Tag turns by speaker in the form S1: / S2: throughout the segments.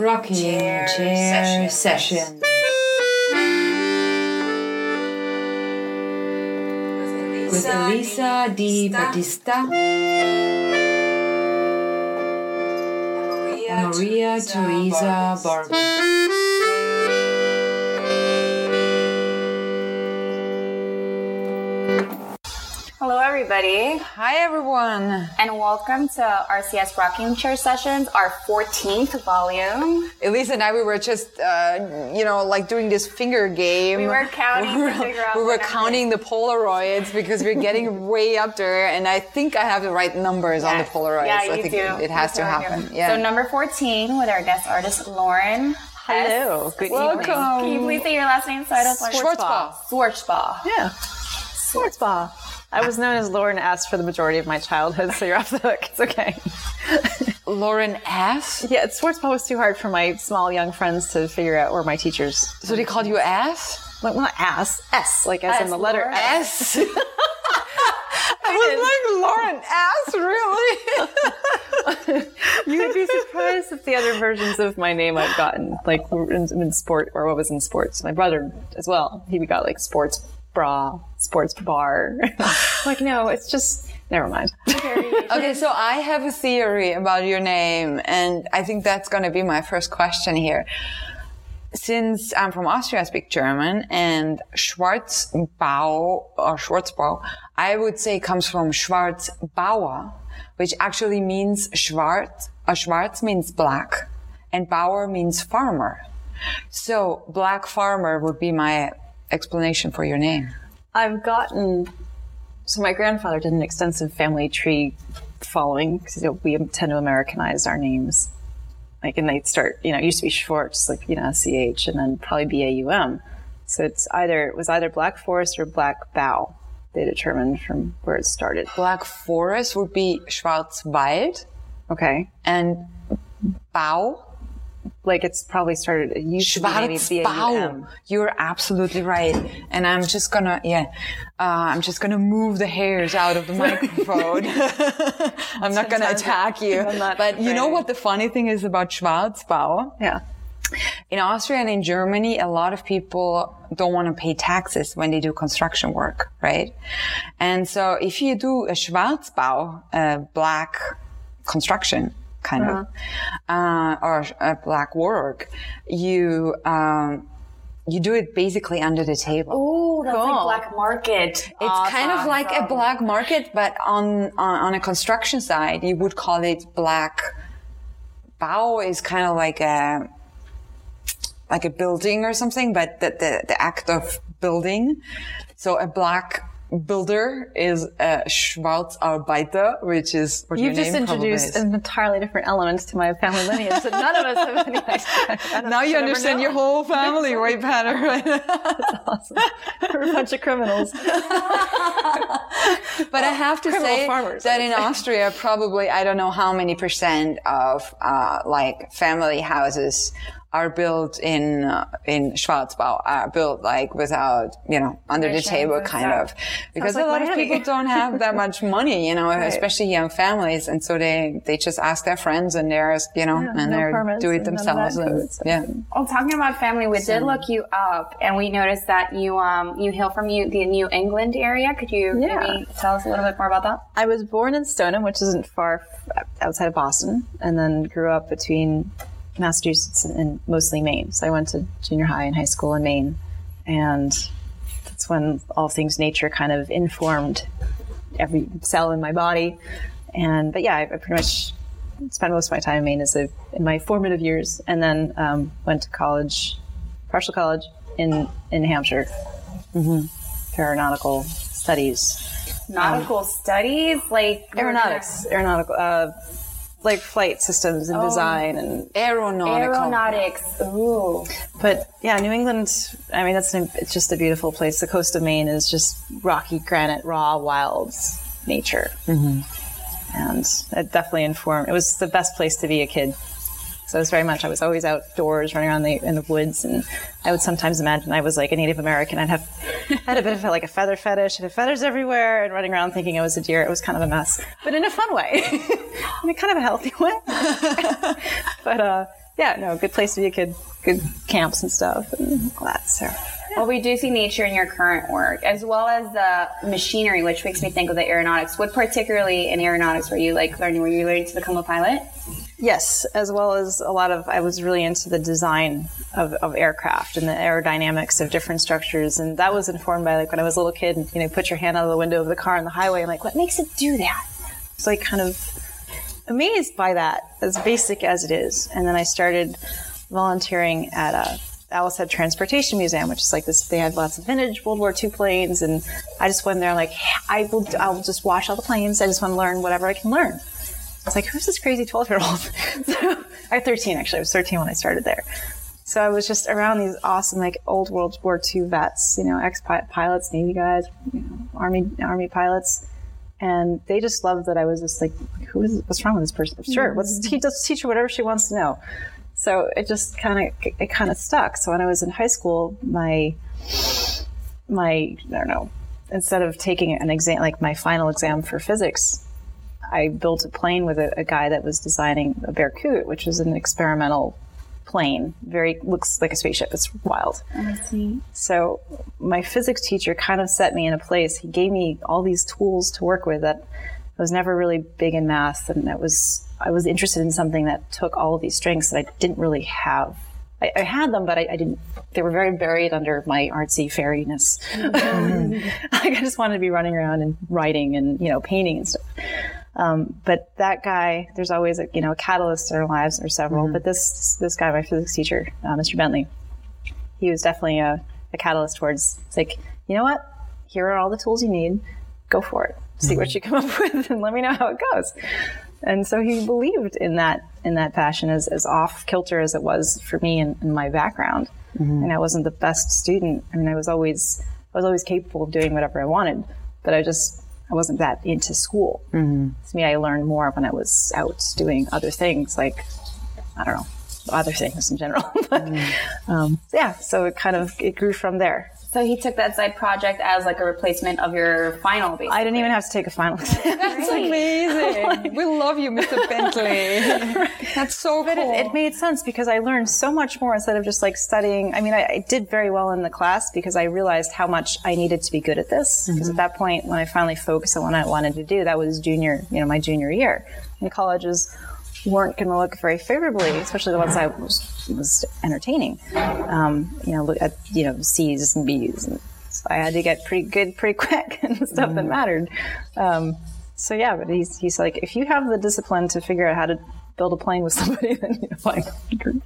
S1: Rocking chair, chair session. With Elisa Di Battista. Maria Teresa Barber.
S2: Everybody,
S1: Hi, everyone.
S2: and welcome to RCS Rocking Chair Sessions, our 14th volume.
S1: Elisa and I, we were just, uh, you know, like doing this finger game.
S2: We were counting
S1: We were,
S2: figure out
S1: we were counting the Polaroids because we're getting way up there, and I think I have the right numbers on the Polaroids.
S2: Yeah,
S1: I
S2: you
S1: think
S2: do.
S1: it has to
S2: That's how I
S1: happen.
S2: do.
S1: Yeah.
S2: So, number 14 with our guest artist, Lauren.
S3: Hello, good
S1: Welcome.
S3: evening.
S2: Can you please say your last name so I don't like
S1: Schwartzbach.
S2: Schwartzbach.
S3: Yeah, sports ball. I was known as Lauren S for the majority of my childhood, so you're off the hook. It's okay.
S1: Lauren S.
S3: Yeah, sports ball was too hard for my small young friends to figure out, or my teachers.
S1: So they called you S?
S3: Like, well, not ass, S, like as in the letter
S2: Lauren.
S3: S.
S1: S. I was like, Lauren S, really?
S3: You would be surprised at the other versions of my name I've gotten, like in, in sport or what was in sports. My brother as well. He got like sports bra, sports bar. like, no, it's just never mind.
S1: Okay, so I have a theory about your name, and I think that's going to be my first question here. Since I'm from Austria, I speak German, and Schwarzbau or Schwarzbau, I would say comes from Schwarzbauer, which actually means Schwarz. A Schwarz means black, and Bauer means farmer. So black farmer would be my explanation for your name.
S3: I've gotten. So my grandfather did an extensive family tree following because you know, we tend to Americanize our names. Like, and they start, you know, it used to be Schwartz, like you know, ch, and then probably B A U M. So it's either it was either Black Forest or Black Bow. They determined from where it started.
S1: Black forest would be Schwarzwald.
S3: Okay,
S1: and Bau.
S3: Like it's probably started. It used to be maybe
S1: Schwarzbau. You're absolutely right. And I'm just gonna, yeah, uh, I'm just gonna move the hairs out of the microphone. I'm not gonna attack you. But you know what the funny thing is about Schwarzbau?
S3: Yeah.
S1: In Austria and in Germany, a lot of people don't want to pay taxes when they do construction work, right? And so if you do a Schwarzbau, a black construction kind of, uh, or a black work, you, um, you do it basically under the table.
S2: Ooh, that's
S3: Cool.
S2: like black market.
S1: It's kind of like a black market, but on, on on a construction side, you would call it black. Bau is kind of like a like a building or something, but the the, the act of building. So a black builder is a Schwarzarbeiter, which is what
S3: You've just introduced an entirely different element to my family lineage that none of us have any idea.
S1: Now you understand your whole family way better. Right?
S3: awesome. We're a bunch of criminals.
S1: But I have to say
S3: farmers,
S1: that in. Austria, probably I don't know how many percent of uh, like family houses are built in uh, in Schwarzbau are built like without you know under the table kind
S2: stuff.
S1: of because
S3: like
S1: a lot of
S3: Miami.
S1: people don't have that much money you know especially young families and so they they just ask their friends and they're you know and
S3: no
S1: they do it
S3: and none of
S1: themselves
S3: that
S1: and,
S3: goes.
S1: yeah
S2: Well, talking about family, we did look you up, and we noticed that you um you hail from you, the New England area. Could you
S3: Yeah.
S2: maybe tell us a little bit more about that?
S3: I was born in Stoneham, which isn't far outside of Boston, and then grew up between Massachusetts and, mostly Maine. So I went to junior high and high school in Maine, and that's when all things nature kind of informed every cell in my body. And but yeah, I, I pretty much spent most of my time in Maine as a, in my formative years, and then um, went to college, partial college in in Hampshire, for aeronautical studies.
S2: Nautical studies, like
S3: aeronautics, aeronautical, uh, like flight systems and oh. design, and
S1: aeronautical
S2: Aeronautics. Ooh.
S3: but yeah, New England. I mean, that's an, it's just a beautiful place. The coast of Maine is just rocky granite, raw, wild nature, mm-hmm. and it definitely informed. It was the best place to be a kid. So it was very much. I was always outdoors, running around the, in the woods, and I would sometimes imagine I was like a Native American. I'd have had a bit of like a feather fetish, and had feathers everywhere, and running around thinking I was a deer. It was kind of a mess, but in a fun way, in mean, kind of a healthy way. but uh, yeah, no, good place to be a kid, good camps and stuff and all that. So
S2: Well, we do see nature in your current work, as well as the machinery, which makes me think of the aeronautics. What particularly in aeronautics were you like learning? Were you learning to become a pilot?
S3: Yes, as well as a lot of, I was really into the design of, of aircraft and the aerodynamics of different structures. And that was informed by like when I was a little kid, you know, put your hand out of the window of the car on the highway. I'm like, what makes it do that? It's like kind of amazed by that, as basic as it is. And then I started volunteering at uh, a Owls Head Transportation Museum, which is like this. They had lots of vintage World War II planes, and I just went there like, I will, I'll just watch all the planes. I just want to learn whatever I can learn. I was like, who's this crazy 12 year old? so, I was 13 actually. I was 13 when I started there. So I was just around these awesome, like old World War II vets, you know, ex pilots, Navy guys, you know, Army Army pilots, and they just loved that I was just like, who is? What's wrong with this person? Sure, let's teach, let's teach her whatever she wants to know. So it just kind of it kind of stuck. So when I was in high school, my my I don't know, instead of taking an exam like my final exam for physics, I built a plane with a, a guy that was designing a Berkut, which is an experimental plane. Very looks like a spaceship. It's wild. So my physics teacher kind of set me in a place. He gave me all these tools to work with that I was never really big in math, and that was I was interested in something that took all of these strengths that I didn't really have. I, I had them, but I, I, didn't. They were very buried under my artsy fairiness. Mm-hmm. like I just wanted to be running around and writing and you know painting and stuff. Um, but that guy, there's always a you know a catalyst in our lives or several.
S1: Mm-hmm.
S3: But this this guy, my physics teacher, uh, Mr. Bentley, he was definitely a, a catalyst towards. It's like you know what, here are all the tools you need. Go for it. See what you come up with, and let me know how it goes. And so he believed in that in that passion, as, as off kilter as it was for me and, and my background. And I wasn't the best student. I mean, I was always I was always capable of doing whatever I wanted, but I just I wasn't that into school. Mm-hmm. To me, I learned more when I was out doing other things, like I don't know, other things in general. but, um, yeah, so it kind of it grew from there.
S2: So he took that side project as like a replacement of your final. Basically.
S3: I didn't even have to take a final exam.
S1: That's amazing. we love you, Mr. Bentley. That's so
S3: But
S1: cool.
S3: it, it made sense because I learned so much more instead of just like studying. I mean, I, I did very well in the class because I realized how much I needed to be good at this. Mm-hmm. Because at that point, when I finally focused on what I wanted to do, that was junior, you know, my junior year. And colleges weren't going to look very favorably, especially the ones I was, was entertaining. Um, you know, look at you know C's and B's, and so I had to get pretty good pretty quick and stuff that mattered. Um, so yeah, but he's he's like, if you have the discipline to figure out how to build a plane with somebody, then you know, fine,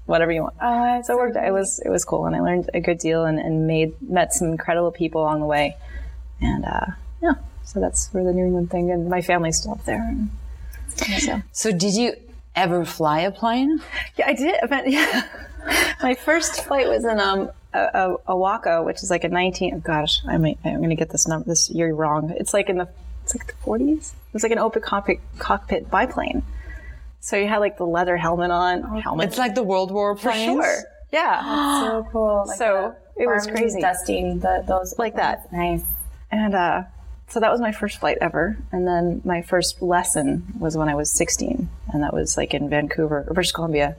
S3: whatever you want.
S2: Oh,
S3: so it worked. It was it was cool, and I learned a good deal, and, and made met some incredible people along the way, and uh, yeah. So that's where the New England thing, and my family's still up there. And, so.
S1: so, did you ever fly a plane?
S3: Yeah, I did. But yeah, my first flight was in um a, a, a Waco, which is like a 19. Oh gosh, I might, I'm going to get this number this year wrong. It's like in the it's like the 40s. It was like an open cockpit cockpit biplane. So you had like the leather helmet on. helmet
S1: It's like the World War planes.
S3: for sure. Yeah.
S2: That's so cool. Like
S3: So, it was crazy.
S2: Dusting the, those
S3: Like that.
S2: Nice.
S3: And uh, so that was my first flight ever. And then my first lesson was when I was 16. And that was like in Vancouver, British Columbia.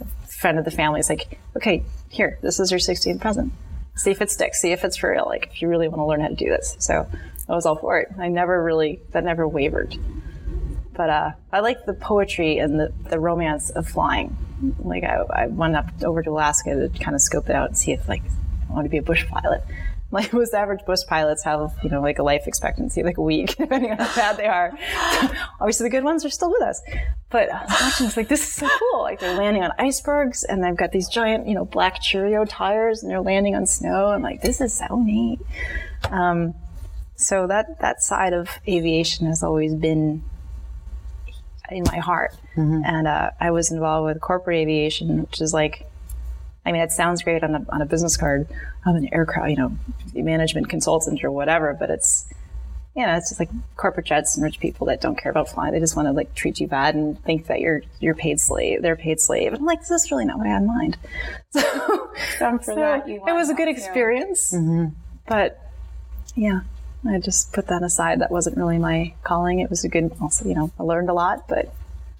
S3: A friend of the family is like, okay, here, this is your 16th present. See if it sticks. See if it's for real. Like, if you really want to learn how to do this. So I was all for it. I never really, that never wavered. But uh, I like the poetry and the, the romance of flying. Like, I, I went up over to Alaska to kind of scope it out and see if, like, I want to be a bush pilot. Like most average bush pilots have, you know, like a life expectancy like a week, depending on how bad they are. Obviously, the good ones are still with us. But I was watching, it's like, this is so cool. Like they're landing on icebergs and they've got these giant, you know, black Cheerio tires and they're landing on snow. I'm like, this is so neat. Um, so that, that side of aviation has always been in my heart. And uh, I was involved with corporate aviation, which is like, I mean, it sounds great on a, on a business card. I'm an aircraft, you know, management consultant or whatever, but it's, you know, it's just like corporate jets and rich people that don't care about flying. They just want to like treat you bad and think that you're you're paid slave. They're paid slave. And I'm like, this is really not what I had in mind. So,
S2: Done for
S3: so
S2: that. You
S3: it
S2: want
S3: was a good
S2: that, too.
S3: experience, mm-hmm. but yeah, I just put that aside. That wasn't really my calling. It was a good, also, you know, I learned a lot, but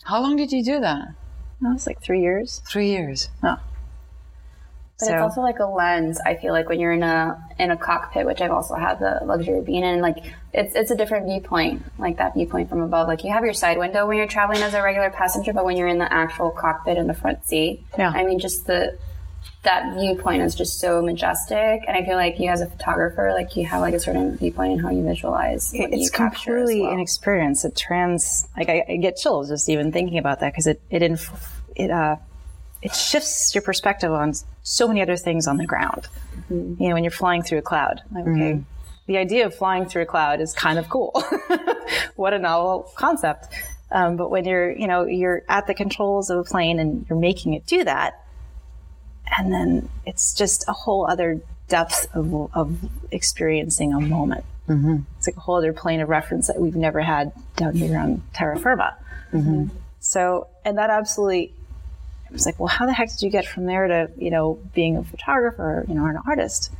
S1: How long did you do that?
S3: That was like three years.
S1: Three years.
S3: Oh.
S2: But
S3: So-
S2: it's also like a lens. I feel like when you're in a in a cockpit, which I've also had the luxury of being in, like it's it's a different viewpoint, like that viewpoint from above. Like you have your side window when you're traveling as a regular passenger, but when you're in the actual cockpit in the front seat,
S3: Yeah.
S2: I mean, just the that viewpoint is just so majestic, and I feel like you as a photographer, like you have like a certain viewpoint in how you visualize.
S3: It's
S2: you
S3: completely
S2: well.
S3: an experience. It trans like I, I get chills just even thinking about that because it it inf- it uh it shifts your perspective on so many other things on the ground. Mm-hmm. You know, when you're flying through a cloud, like, okay, mm-hmm. the idea of flying through a cloud is kind of cool. what a novel concept! Um, but when you're you know you're at the controls of a plane and you're making it do that, and then it's just a whole other depth of, of experiencing a moment. Mm-hmm. It's like a whole other plane of reference that we've never had down here on terra firma. So, and that absolutely, it was like, well, how the heck did you get from there to, you know, being a photographer, you know, or an artist?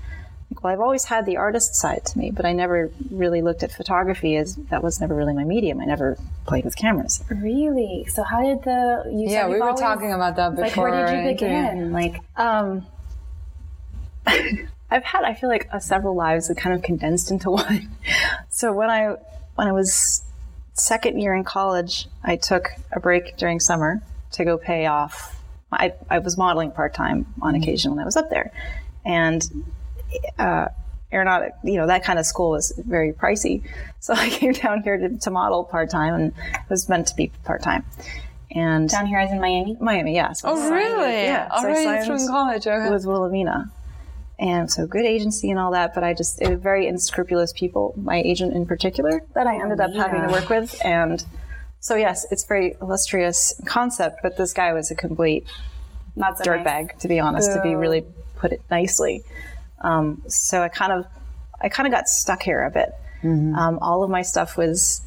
S3: Like, well, I've always had the artist side to me, but I never really looked at photography as that was never really my medium. I never played with cameras.
S2: really. So how did the you
S1: Yeah,
S2: said
S1: we were
S2: always-
S1: talking about that before.
S2: Like
S1: before.
S2: where did you
S1: our interview.
S2: begin? Like
S3: Um, I've had, I feel like, uh, several lives that kind of condensed into one. so when I when I was second year in college, I took a break during summer to go pay off. I, I was modeling part time on occasion when I was up there, and uh, aeronautic, you know, that kind of school was very pricey. So I came down here to, to model part time, and it was meant to be part time. And
S2: down here as in Miami.
S3: Miami, yeah. So I
S1: Oh,
S3: signed with-
S1: really?
S3: Yeah. so I
S1: Already through in college. Okay.
S3: with Wilhelmina. And so good agency and all that, but I just, it was very unscrupulous people, my agent in particular, that I ended up having to work with. And so, yes, it's very illustrious concept, but this guy was a complete
S2: Not so nice.
S3: dirtbag, to be honest, to be really put it nicely. Um, so I kind of, I kind of got stuck here a bit. Um, all of my stuff was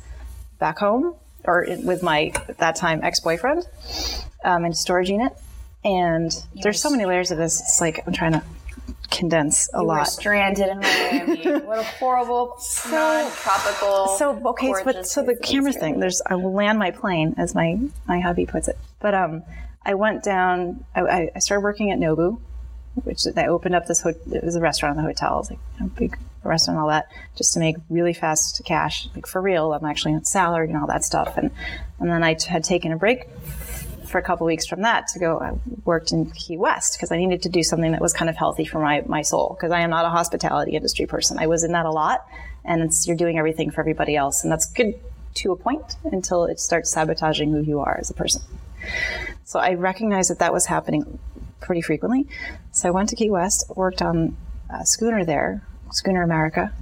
S3: back home or in, with my at that time ex-boyfriend um, in a storage unit. And there's so many layers of this. It's like I'm trying to condense a
S2: You were
S3: lot.
S2: stranded in Miami. what a horrible, non-tropical.
S3: So okay, but so the
S2: place to be
S3: camera thing. There's I will land my plane, as my my hubby puts it. But um, I went down. I- I, started working at Nobu, which I opened up this. Ho- it was a restaurant in the hotel. It was like a big restaurant, and all that, just to make really fast cash, like for real. I'm actually on salary and all that stuff. And and then I t- had taken a break for a couple weeks from that to go. I worked in Key West because I needed to do something that was kind of healthy for my my soul because I am not a hospitality industry person. I was in that a lot, and you're doing everything for everybody else, and that's good to a point until it starts sabotaging who you are as a person. So I recognized that that was happening pretty frequently. So I went to Key West, worked on a schooner there, Schooner America,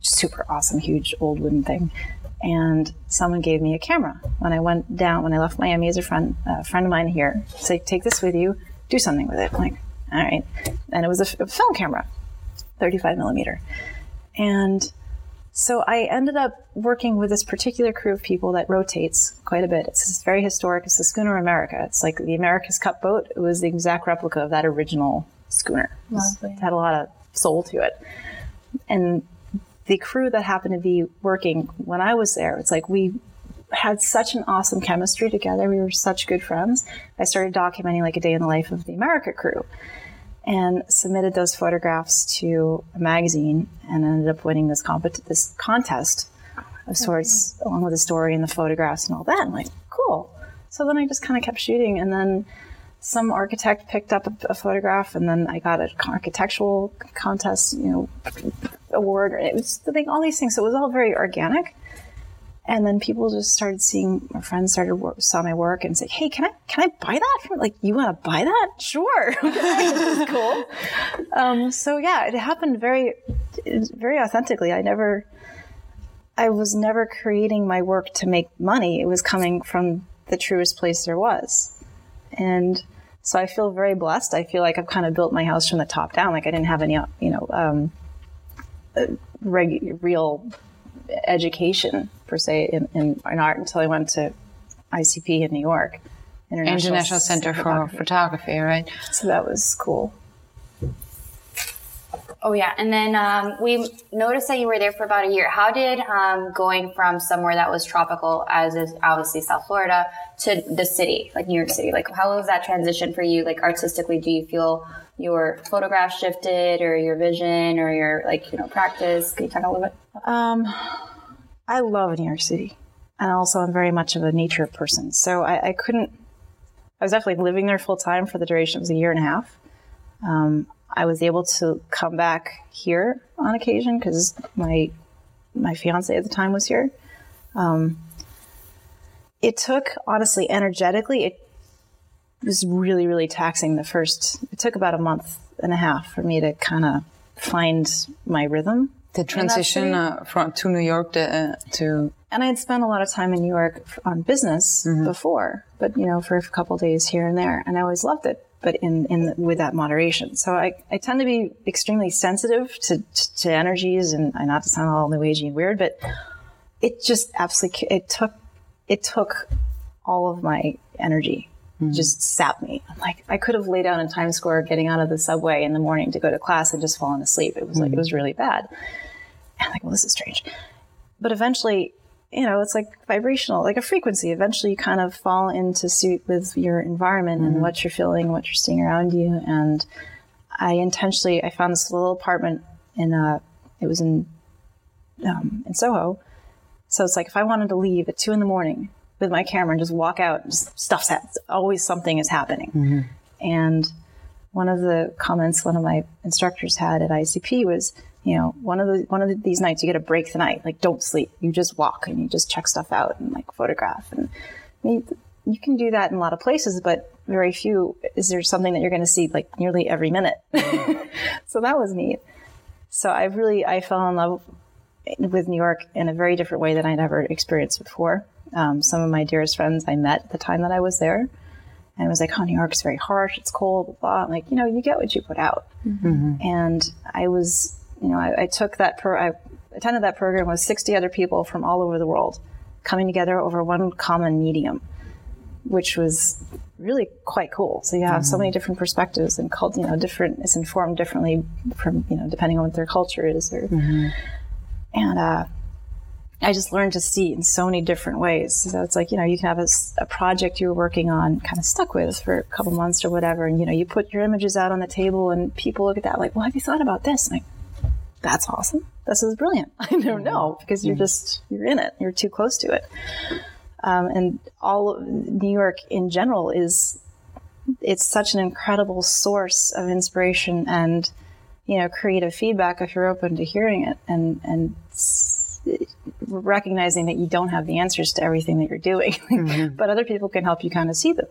S3: super awesome, huge old wooden thing. And someone gave me a camera when I went down, when I left Miami as a friend, a friend of mine here, said, take this with you, do something with it. I'm like, all right. And it was a film camera, 35 millimeter. And so I ended up working with this particular crew of people that rotates quite a bit. It's very historic. It's the Schooner America. It's like the America's Cup boat. It was the exact replica of that original schooner. It. It had a lot of soul to it. And the crew that happened to be working when I was there, it's like we had such an awesome chemistry together. We were such good friends. I started documenting like a day in the life of the America crew and submitted those photographs to a magazine and ended up winning this compet- this contest of sorts along with the story and the photographs and all that. I'm like, cool. So then I just kind of kept shooting and then some architect picked up a, a photograph and then I got an architectural contest, you know, award. It was all these things. So it was all very organic. And then people just started seeing my friends started saw my work and said, "Hey, can I can I buy that? From, like, you want to buy that? Sure, cool." Um, so yeah, it happened very, very authentically. I never, I was never creating my work to make money. It was coming from the truest place there was, and so I feel very blessed. I feel like I've kind of built my house from the top down. Like I didn't have any, you know, um, uh, reg- real education per se in, in, in art until I went to ICP in New York,
S1: International Center for.
S3: Photography,
S1: right?
S3: So that was cool.
S2: Oh yeah, and then um, we noticed that you were there for about a year. How did um, going from somewhere that was tropical, as is obviously South Florida, to the city, like New York City, like how was that transition for you? Like artistically, do you feel your photograph shifted, or your vision, or your like you know practice? Can you talk a little bit?
S3: Um, I love New York City, and also I'm very much of a nature person. So I, I couldn't. I was definitely living there full time for the duration. It was a year and a half. Um, I was able to come back here on occasion because my my fiance at the time was here. Um, it took honestly energetically it was really really taxing the first it took about a month and a half for me to kind of find my rhythm.
S1: The transition uh, from to New York to, uh, to
S3: and I had spent a lot of time in New York on business before, but you know, for a couple days here and there, and I always loved it, but in in the, with that moderation. So I, I tend to be extremely sensitive to to energies, and I not to sound all new agey and weird, but it just absolutely it took it took all of my energy. Mm-hmm. Just sapped me. I'm like, I could have laid down in Times Square getting out of the subway in the morning to go to class and just fallen asleep. It was like, it mm-hmm. was really bad. And I'm like, well, this is strange. But eventually, you know, it's like vibrational, like a frequency. Eventually, you kind of fall into suit with your environment and what you're feeling, what you're seeing around you. And I intentionally, I found this little apartment in, uh, it was in, um, in Soho. So it's like if I wanted to leave at two in the morning with my camera and just walk out, just stuff's happening. Always something is happening. And one of the comments one of my instructors had at ICP was, you know, one of the one of the, these nights you get a break the night. Like, don't sleep. You just walk and you just check stuff out and like photograph. And I mean, you can do that in a lot of places, but very few. Is there something that you're going to see like nearly every minute? so that was neat. So I really I fell in love with New York in a very different way than I'd ever experienced before. Um, some of my dearest friends I met at the time that I was there, and it was like, "Oh, New York's very harsh. It's cold." Blah blah. I'm like, you know, you get what you put out. And I was, you know, I, I took that pro. I attended that program with 60 other people from all over the world, coming together over one common medium, which was really quite cool. So you have so many different perspectives and cult, you know, different. It's informed differently from you know depending on what their culture is, or and uh, I just learned to see in so many different ways. So it's like, you know, you can have a project you're working on kind of stuck with for a couple months or whatever. And, you know, you put your images out on the table and people look at that like, well, have you thought about this? Like, that's awesome. This is brilliant. I don't know mm-hmm. because you're mm-hmm. just, you're in it. You're too close to it. Um, and all of New York in general is, it's such an incredible source of inspiration and, you know, creative feedback if you're open to hearing it and, and recognizing that you don't have the answers to everything that you're doing, mm-hmm. but other people can help you kind of see them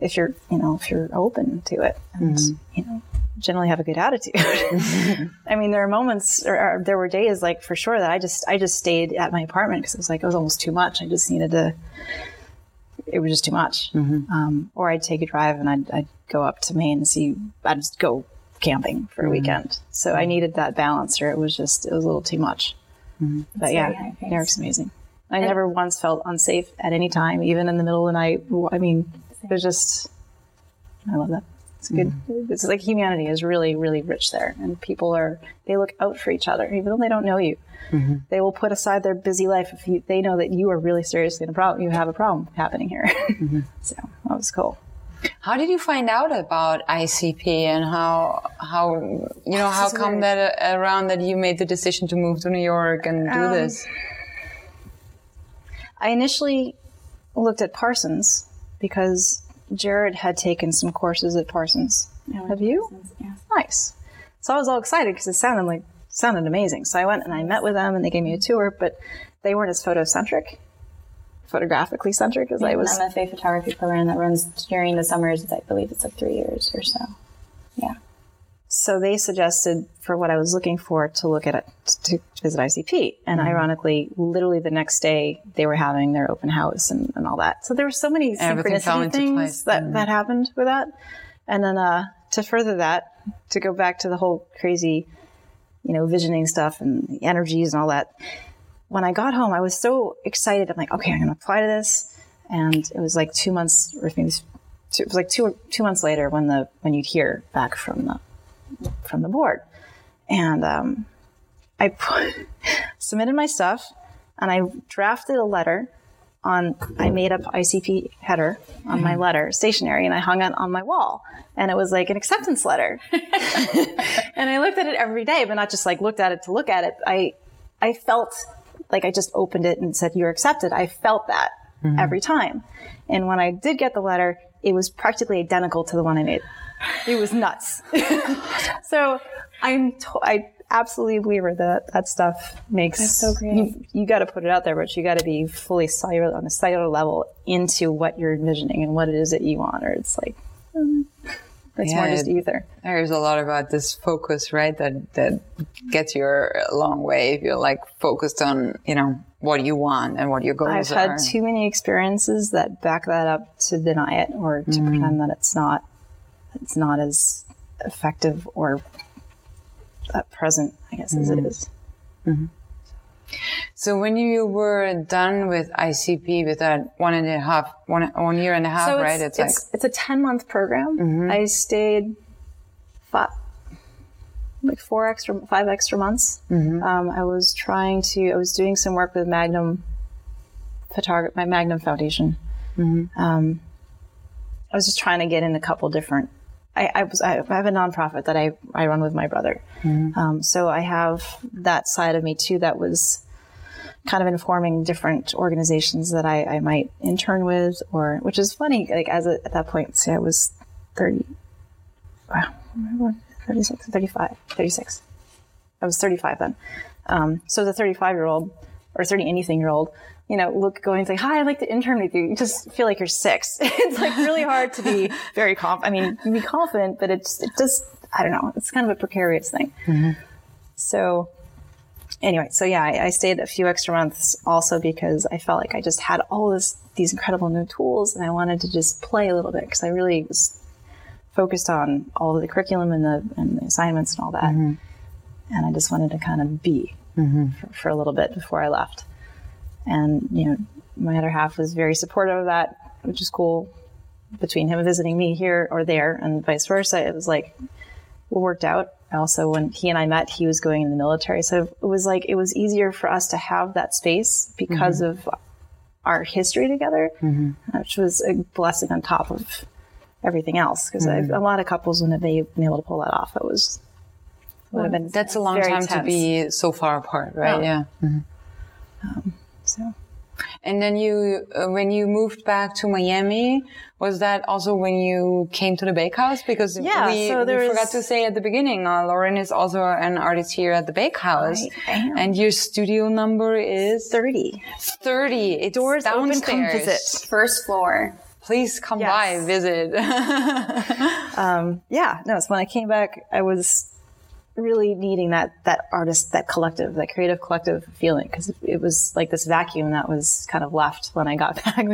S3: if you're, you know, if you're open to it and, you know, generally have a good attitude. I mean, there are moments or, or there were days like for sure that I just, I just stayed at my apartment because it was like, it was almost too much. I just needed to, it was just too much. Um, or I'd take a drive and I'd, I'd go up to Maine and see, I'd just go camping for a weekend. So I needed that balance or it was just, it was a little too much. But yeah, New York's amazing. I never once felt unsafe at any time, even in the middle of the night. I mean, it was just, I love that. It's good. It's like humanity is really, really rich there. And people are, they look out for each other, even though they don't know you. They will put aside their busy life if you, they know that you are really seriously in a problem. You have a problem happening here. so that was cool.
S1: How did you find out about ICP and how how you know how come
S3: weird.
S1: that uh, around that you made the decision to move to New York and do
S3: Um,
S1: this?
S3: I initially looked at Parsons because Jared had taken some courses at Parsons. Have you?
S2: Yeah.
S3: Nice. So I was all excited because it sounded like sounded amazing. So I went and I met with them and they gave me a tour, but they weren't as photocentric, photographically centric as I was
S2: An
S3: was.
S2: MFA photography program that runs during the summers. I believe it's like three years or so. Yeah.
S3: So they suggested for what I was looking for to look at it to visit ICP. And ironically, literally the next day they were having their open house and, and all that. So there were so many synchronicity things that, that happened with that. And then uh, to further that, to go back to the whole crazy, you know, visioning stuff and the energies and all that. When I got home, I was so excited. I'm like, okay, I'm going to apply to this. And it was like two months, or maybe it was two, it was like two two months later when the when you'd hear back from the from the board. and um, I put, submitted my stuff, and I drafted a letter on. I made up ICP header on my letter, stationery, and I hung it on my wall, and it was like an acceptance letter. and I looked at it every day, but not just like looked at it to look at it. I I felt like I just opened it and said, You're accepted. I felt that every time. And when I did get the letter, it was practically identical to the one I made. It was nuts. so I'm, to- I absolutely believe that that stuff makes
S2: so great.
S3: You, you got to put it out there, but you got to be fully cellular on a cellular level into what you're envisioning and what it is that you want, or it's like, mm, it's more
S1: Yeah,
S3: just ether.
S1: There's a lot about this focus, right? That that gets you a long way if you're like focused on, you know, what you want and what your goals
S3: I've
S1: are.
S3: had too many experiences that back that up to deny it or to
S1: Mm.
S3: pretend that it's not it's not as effective or at present, I guess, as it is.
S1: Mm.
S3: is.
S1: so when you were done with ICP with that one and a half, one one year and a half,
S3: So
S1: right?
S3: it's, it's, it's a ten month program.
S1: Mm-hmm.
S3: I stayed five, like four extra, five extra months.
S1: Mm-hmm.
S3: Um, I was trying to. I was doing some work with Magnum photography, my Magnum Foundation.
S1: Mm-hmm.
S3: Um, I was just trying to get in a couple different. I, I was. I have a nonprofit that I I run with my brother.
S1: Mm-hmm.
S3: Um, so I have that side of me too. That was kind of informing different organizations that I, I might intern with, or which is funny. Like as a, at that point, see, I was thirty. Wow, 36, 35, 36. I was thirty-five then. Um, so the thirty-five-year-old or thirty anything year old, you know, look going and say, "Hi, I'd like to intern with you." You just feel like you're six. it's like really hard to be very conf. I mean, you can be confident, but it's it just I don't know. It's kind of a precarious thing. Mm-hmm. So anyway, so yeah, I, I stayed a few extra months also because I felt like I just had all this these incredible new tools and I wanted to just play a little bit because I really was focused on all of the curriculum and the and the assignments and all that, mm-hmm. and I just wanted to kind of be mm-hmm. for, for a little bit before I left. And you know, my other half was very supportive of that, which is cool. Between him visiting me here or there, and vice versa, it was like we worked out. Also, when he and I met, he was going in the military, so it was like it was easier for us to have that space because mm-hmm. of our history together, mm-hmm. which was a blessing on top of everything else. Because mm-hmm. a lot of couples wouldn't have been able to pull that off. It was would have been
S1: That's a long time to be so far apart, right? Oh.
S3: Yeah.
S1: Yeah.
S3: So
S1: And then you, uh, when you moved back to Miami, was that also when you came to the Bakehouse? Because
S3: Yeah,
S1: we,
S3: so
S1: we forgot to say at the beginning, uh, Lauren is also an artist here at the Bakehouse. And your studio number is
S3: thirty
S1: 30. It's
S3: doors open.
S1: downstairs.
S3: Come visit.
S2: First floor.
S1: Please come
S3: Yes.
S1: by, visit.
S3: yeah, no, it's when I came back, I was really needing that that artist, that collective, that creative collective feeling because it was like this vacuum that was kind of left when I got back.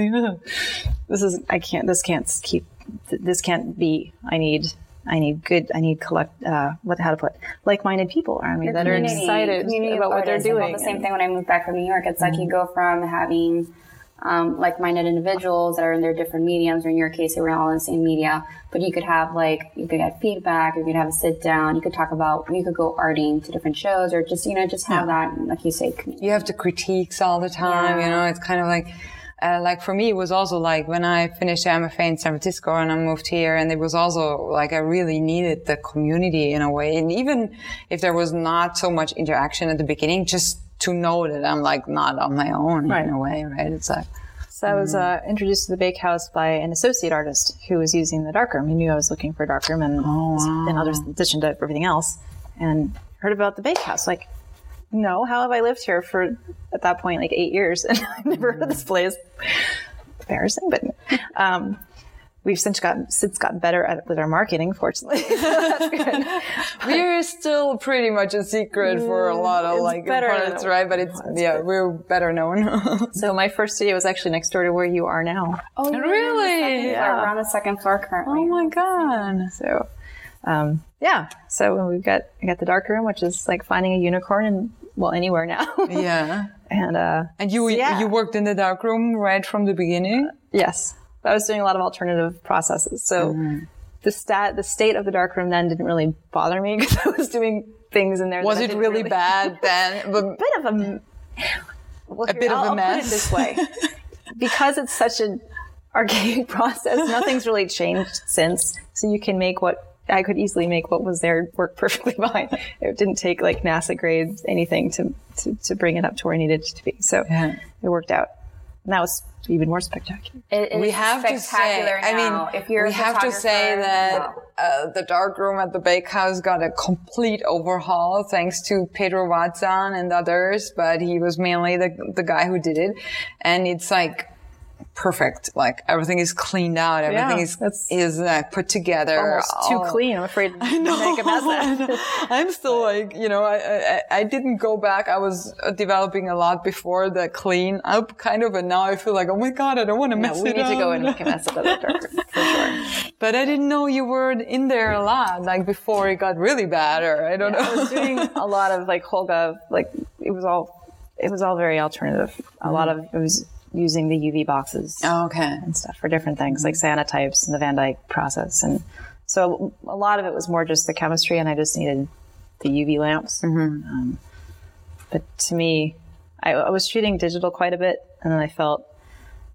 S3: This is I can't. This can't keep. This can't be. I need. I need good. I need collect. Uh, what how to put like-minded people around me that are excited about what they're doing.
S2: The same
S3: and-
S2: thing when I moved back from New York. It's like you go from having um, like-minded individuals that are in their different mediums, or in your case, they were all in the same media. But you could have like you could get feedback, you could have a sit down, you could talk about, you could go arting to different shows, or just you know just have that, like you say, community.
S1: you have the critiques all the time. You know, it's kind of like, uh, like for me, it was also like when I finished MFA in San Francisco and I moved here, and it was also like I really needed the community in a way. And even if there was not so much interaction at the beginning, just to know that I'm like not on my own
S3: Right.
S1: in a way, right? It's like,
S3: So I was uh, introduced to the Bakehouse by an associate artist who was using the darkroom. He knew I was looking for a darkroom and in other in addition to everything else, and heard about the Bakehouse. Like, no, how have I lived here for at that point like eight years and I've never heard of this place? Embarrassing, but um, we've since gotten since gotten better at with our marketing. Fortunately,
S1: we're still pretty much a secret for a lot of
S3: It's
S1: like
S3: better
S1: parts, right? But it's, yeah, we're better known.
S3: so my first studio was actually next door to where you are now.
S2: Oh,
S1: Really?
S2: Yeah. We're on the second floor currently.
S1: oh my God.
S3: So, um, yeah. So we've got we got the dark room, which is like finding a unicorn in well anywhere now.
S1: Yeah.
S3: and uh,
S1: And you,
S3: yeah.
S1: you worked in the dark room right from the beginning?
S3: yes, I was doing a lot of alternative processes. So
S1: Mm-hmm.
S3: the stat the state of the dark room then didn't really bother me because I was doing things in there.
S1: Was
S3: that
S1: it
S3: didn't
S1: really, bad then? But
S3: bit of a well,
S1: A bit of a
S3: I'll
S1: mess.
S3: This way, because it's such an archaic process, nothing's really changed since. So you can make what I could easily make what was there work perfectly fine. It didn't take like NASA grades anything to to, to bring it up to where it needed to be. So
S1: Yeah.
S3: it worked out. Now it's even more spectacular.
S2: It, it
S1: we
S2: is
S1: have to say,
S2: spectacular
S1: I mean,
S2: if you're
S1: we have to say that
S2: wow.
S1: uh, the dark room at the bakehouse got a complete overhaul thanks to Pedro Watson and others, but he was mainly the the guy who did it, and it's like perfect. Like everything is cleaned out, everything is is uh, put together.
S3: Almost too clean. I'm afraid to make a mess.
S1: I'm still like, you know, I, I, I didn't go back. I was uh, developing a lot before the clean up kind of, and now I feel like, oh my God, I don't want to
S3: Yeah,
S1: mess it We
S3: need to go
S1: up.
S3: and make a mess of the dark for sure.
S1: But I didn't know you were in there a lot, like before it got really bad, or I don't
S3: I
S1: know.
S3: I was doing a lot of like Holga, like it was all, it was all very alternative. A lot of it was using the UV boxes
S1: okay.
S3: and stuff for different things, like cyanotypes and the Van Dyke process, and so a lot of it was more just the chemistry, and I just needed the UV lamps. Um, but to me, I, I was shooting digital quite a bit, and then I felt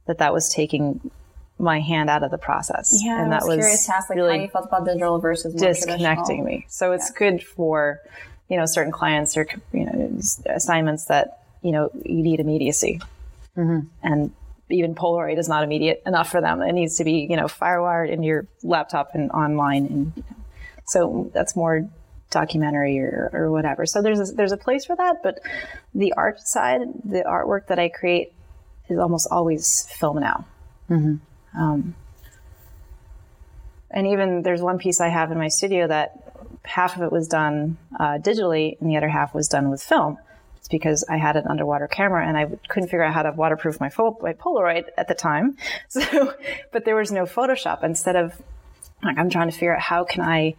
S3: that that was taking my hand out of the process,
S2: Yeah,
S3: and
S2: I
S3: that
S2: was curious to ask like
S3: really
S2: how you felt about digital versus
S3: disconnecting me. So it's good for, you know, certain clients or, you know, assignments that, you know, you need immediacy. And even Polaroid is not immediate enough for them. It needs to be, you know, firewired in your laptop and online. And you know, so that's more documentary or, or whatever. So there's a, there's a place for that. But the art side, the artwork that I create is almost always film now. Um, and even there's one piece I have in my studio that half of it was done uh, digitally and the other half was done with film. It's because I had an underwater camera and I couldn't figure out how to waterproof my, pho- my Polaroid at the time. So, but there was no Photoshop. Instead of like, I'm trying to figure out how can I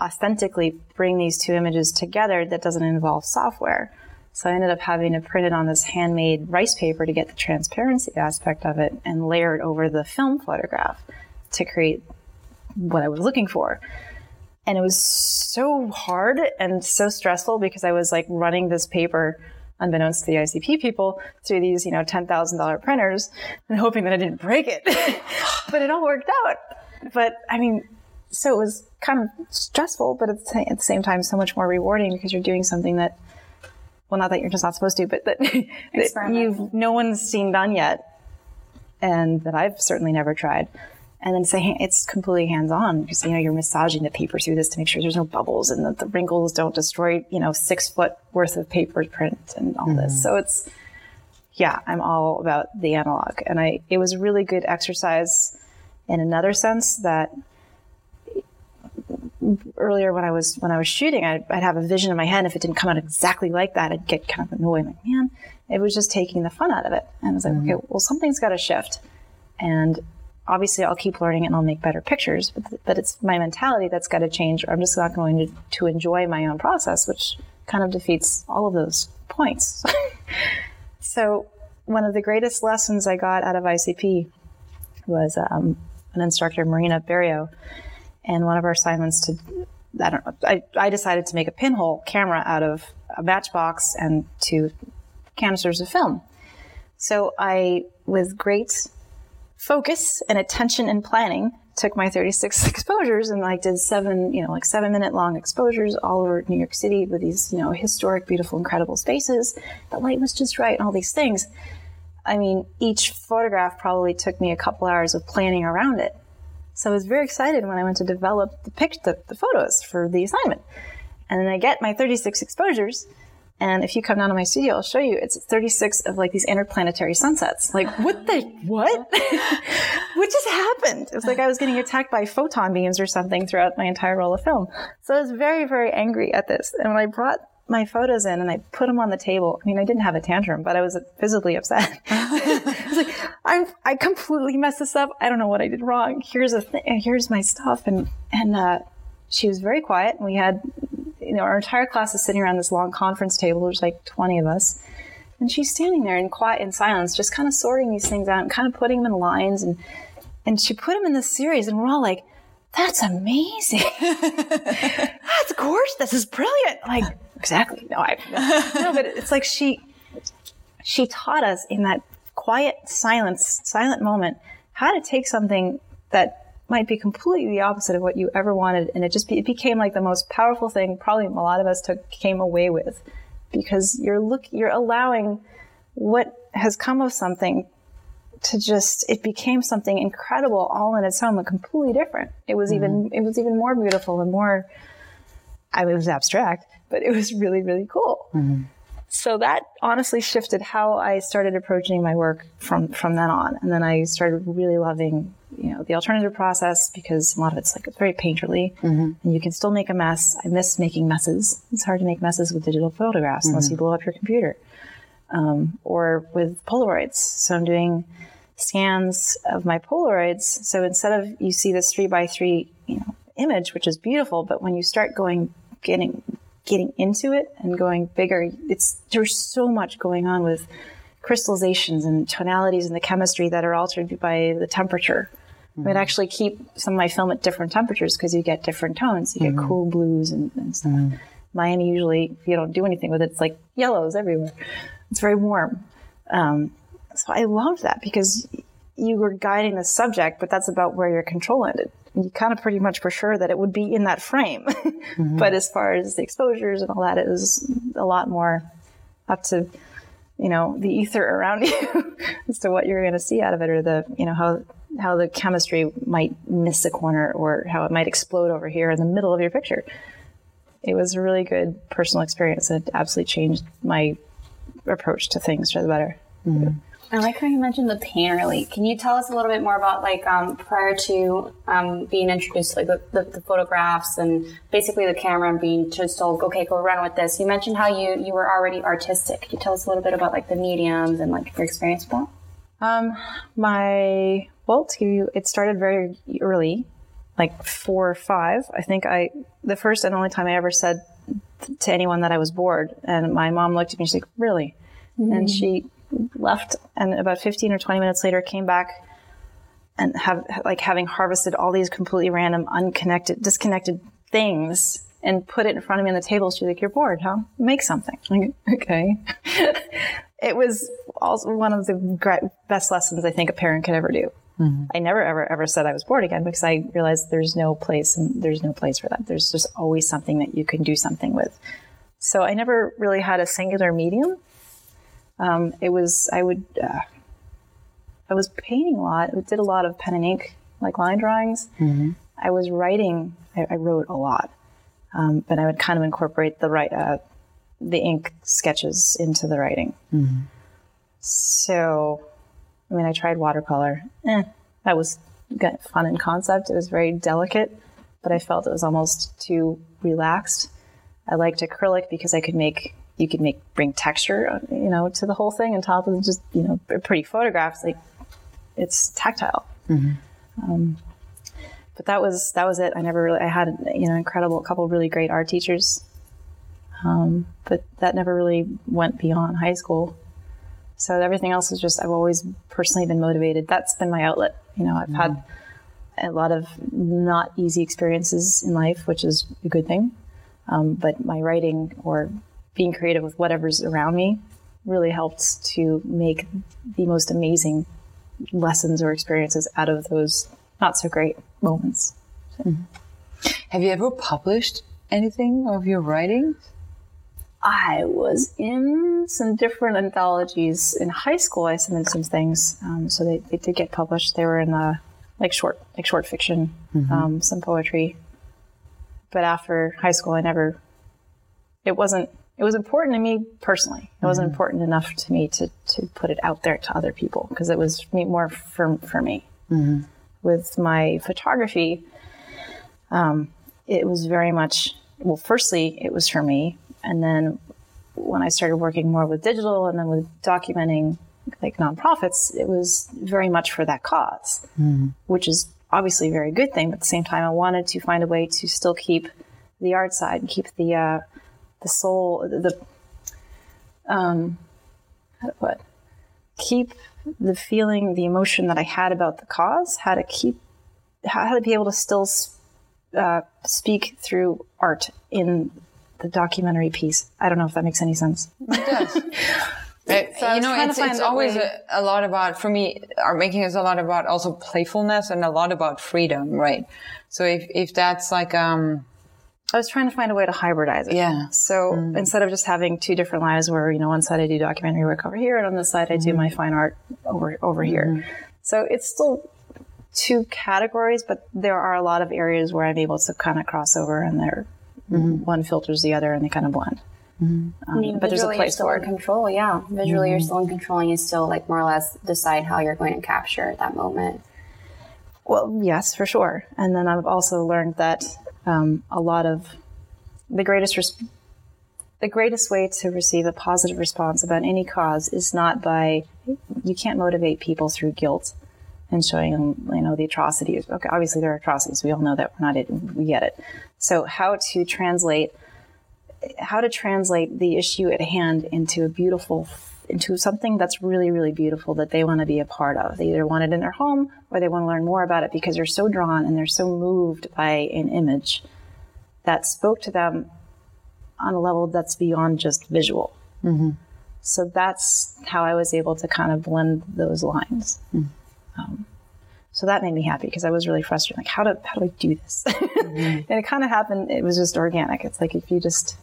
S3: authentically bring these two images together that doesn't involve software. So I ended up having to print it on this handmade rice paper to get the transparency aspect of it and layer it over the film photograph to create what I was looking for. And it was so hard and so stressful because I was like running this paper unbeknownst to the ICP people through these, you know, $10,000 printers and hoping that I didn't break it. but it all worked out. But I mean, so it was kind of stressful, but at the, sa- at the same time, so much more rewarding because you're doing something that, well, not that you're just not supposed to, but that, that you've, no one's seen done yet and that I've certainly never tried. And then say it's completely hands-on because you know you're massaging the paper through this to make sure there's no bubbles and that the wrinkles don't destroy you know six foot worth of paper print and all this. Mm-hmm. So it's yeah, I'm all about the analog, and I it was a really good exercise in another sense that earlier when I was when I was shooting, I'd, I'd have a vision in my head. And if it didn't come out exactly like that, I'd get kind of annoyed. Like, man, it was just taking the fun out of it. And I was like, mm-hmm. okay, well, something's got to shift. And obviously, I'll keep learning and I'll make better pictures. But, but it's my mentality that's got to change, or I'm just not going to, to enjoy my own process, which kind of defeats all of those points. so, one of the greatest lessons I got out of ICP was um, an instructor, Marina Berio, and one of our assignments to I don't know. I, I decided to make a pinhole camera out of a matchbox and two canisters of film. So I, with great focus and attention and planning, took my 36 exposures and like did seven, you know, like seven minute long exposures all over New York City with these, you know, historic, beautiful, incredible spaces. The light was just right and all these things. I mean, each photograph probably took me a couple hours of planning around it. So I was very excited when I went to develop the pic, the, the photos for the assignment. And then I get my 36 exposures. And if you come down to my studio, I'll show you. It's 36 of like these interplanetary sunsets. Like, what the, what? what just happened? It was like I was getting attacked by photon beams or something throughout my entire roll of film. So I was very, very angry at this. And when I brought my photos in and I put them on the table. I mean, I didn't have a tantrum, but I was visibly upset. I was like, I'm, I completely messed this up. I don't know what I did wrong. Here's a thing. Here's my stuff. And, and, uh, she was very quiet. And we had, you know, our entire class is sitting around this long conference table. There's like 20 of us. And she's standing there in quiet and silence, just kind of sorting these things out and kind of putting them in lines. And, and she put them in this series and we're all like, that's amazing. that's gorgeous. This is brilliant. Like, exactly. No, I, no, but it's like she, she taught us in that quiet silence, silent moment, how to take something that might be completely the opposite of what you ever wanted. And it just, be, it became like the most powerful thing probably a lot of us took, came away with because you're look, you're allowing what has come of something to just it became something incredible all in its own, but completely different. It was mm-hmm. even it was even more beautiful and more. I mean, it was abstract, but it was really really cool. Mm-hmm. So that honestly shifted how I started approaching my work from from then on, and then I started really loving you know the alternative process because a lot of it's like it's very painterly, mm-hmm. and you can still make a mess. I miss making messes. It's hard to make messes with digital photographs unless mm-hmm. you blow up your computer. Um, or with Polaroids. So I'm doing scans of my Polaroids. So instead of you see this three by three, you know, image, which is beautiful, but when you start going, getting, getting into it and going bigger, it's, there's so much going on with crystallizations and tonalities in the chemistry that are altered by the temperature. Mm-hmm. I'd actually keep some of my film at different temperatures because you get different tones. You mm-hmm. get cool blues and, and stuff. Mm-hmm. Miami usually, if you don't do anything with it, it's like yellows everywhere. It's very warm. Um, so I loved that because you were guiding the subject, but that's about where your control ended. You kind of pretty much for sure that it would be in that frame. mm-hmm. But as far as the exposures and all that, it was a lot more up to, you know, the ether around you as to what you're going to see out of it or the, you know, how, how the chemistry might miss a corner or how it might explode over here in the middle of your picture. It was a really good personal experience. that absolutely changed my approach to things for the better. Mm-hmm.
S2: I like how you mentioned the pain painterly. Can you tell us a little bit more about like um, prior to um, being introduced, like the, the, the, photographs and basically the camera and being just told, okay, go run with this. You mentioned how you you were already artistic. Can you tell us a little bit about like the mediums and like your experience with that?
S3: Um, my well, to give you, it started very early, like four or five. I think I the first and only time I ever said to anyone that I was bored, and my mom looked at me. And she's like, "Really?" Mm-hmm. And she left and about 15 or 20 minutes later came back and have like having harvested all these completely random unconnected disconnected things and put it in front of me on the table she's like you're bored huh? Make something. Like, okay. It was also one of the great, best lessons i think a parent could ever do. Mm-hmm. i never ever ever said i was bored again because i realized there's no place and there's no place for that. There's just always something that you can do something with. So i never really had a singular medium um, it was I would uh, I was painting a lot. I did a lot of pen and ink, like line drawings. Mm-hmm. I was writing. I, I wrote a lot, um, but I would kind of incorporate the right uh, the ink sketches into the writing. Mm-hmm. So, I mean, I tried watercolor. Eh, that was fun in concept. It was very delicate, but I felt it was almost too relaxed. I liked acrylic because I could make you could make bring texture, you know, to the whole thing on top of just you know pretty photographs. Like it's tactile. Mm-hmm. Um, but that was that was it. I never really I had you know incredible a couple really great art teachers, um, but that never really went beyond high school. So everything else is just I've always personally been motivated. That's been my outlet. You know, I've mm-hmm. had a lot of not easy experiences in life, which is a good thing. Um, but my writing or being creative with whatever's around me really helped to make the most amazing lessons or experiences out of those not so great moments.
S1: Mm-hmm. Have you ever published anything of your writings?
S3: I was in some different anthologies in high school. I submitted some things, um, so they, they did get published. They were in the like short like short fiction, mm-hmm. um, some poetry. But after high school, I never. It wasn't it was important to me personally. It wasn't mm-hmm. important enough to me to, to put it out there to other people because it was more for, for me. Mm-hmm. With my photography, um, it was very much, well, firstly, it was for me. And then when I started working more with digital and then with documenting like nonprofits, it was very much for that because mm-hmm. which is obviously a very good thing. But at the same time, I wanted to find a way to still keep the art side and keep the, uh, the soul, the, um, how to put, keep the feeling, the emotion that I had about the cause, how to keep, how to be able to still uh, speak through art in the documentary piece. I don't know if that makes any sense.
S1: It does. Right.
S3: I
S1: you know,
S3: trying
S1: it's, it's always a, a lot about, for me, art making is a lot about also playfulness and a lot about freedom, right? So if, if that's like, um,
S3: I was trying to find a way to hybridize it.
S1: Yeah.
S3: So mm. instead of just having two different lives where, you know, one side I do documentary work over here and on this side I do mm-hmm. my fine art over over here. Mm-hmm. So it's still two categories, but there are a lot of areas where I'm able to kind of cross over and there mm-hmm. one filters the other and they kind of blend. Um,
S2: I mean,
S3: but there's a
S2: visually you're
S3: place
S2: still
S3: for
S2: in control. Yeah, visually you're still in control, and you still like more or less decide how you're going to capture that moment.
S3: Well, yes, for sure. And then I've also learned that um, a lot of the greatest res- the greatest way to receive a positive response about any cause is not by you can't motivate people through guilt and showing them you know the atrocities. Okay, obviously there are atrocities. We all know that. We're not it. We get it. So how to translate how to translate the issue at hand into a beautiful into something that's really really beautiful that they want to be a part of they either want it in their home or they want to learn more about it because they're so drawn and they're so moved by an image that spoke to them on a level that's beyond just visual mm-hmm. so that's how i was able to kind of blend those lines mm. um, so that made me happy because I was really frustrated. Like, how do how do I do this? Mm-hmm. and it kind of happened. It was just organic. It's like if you just,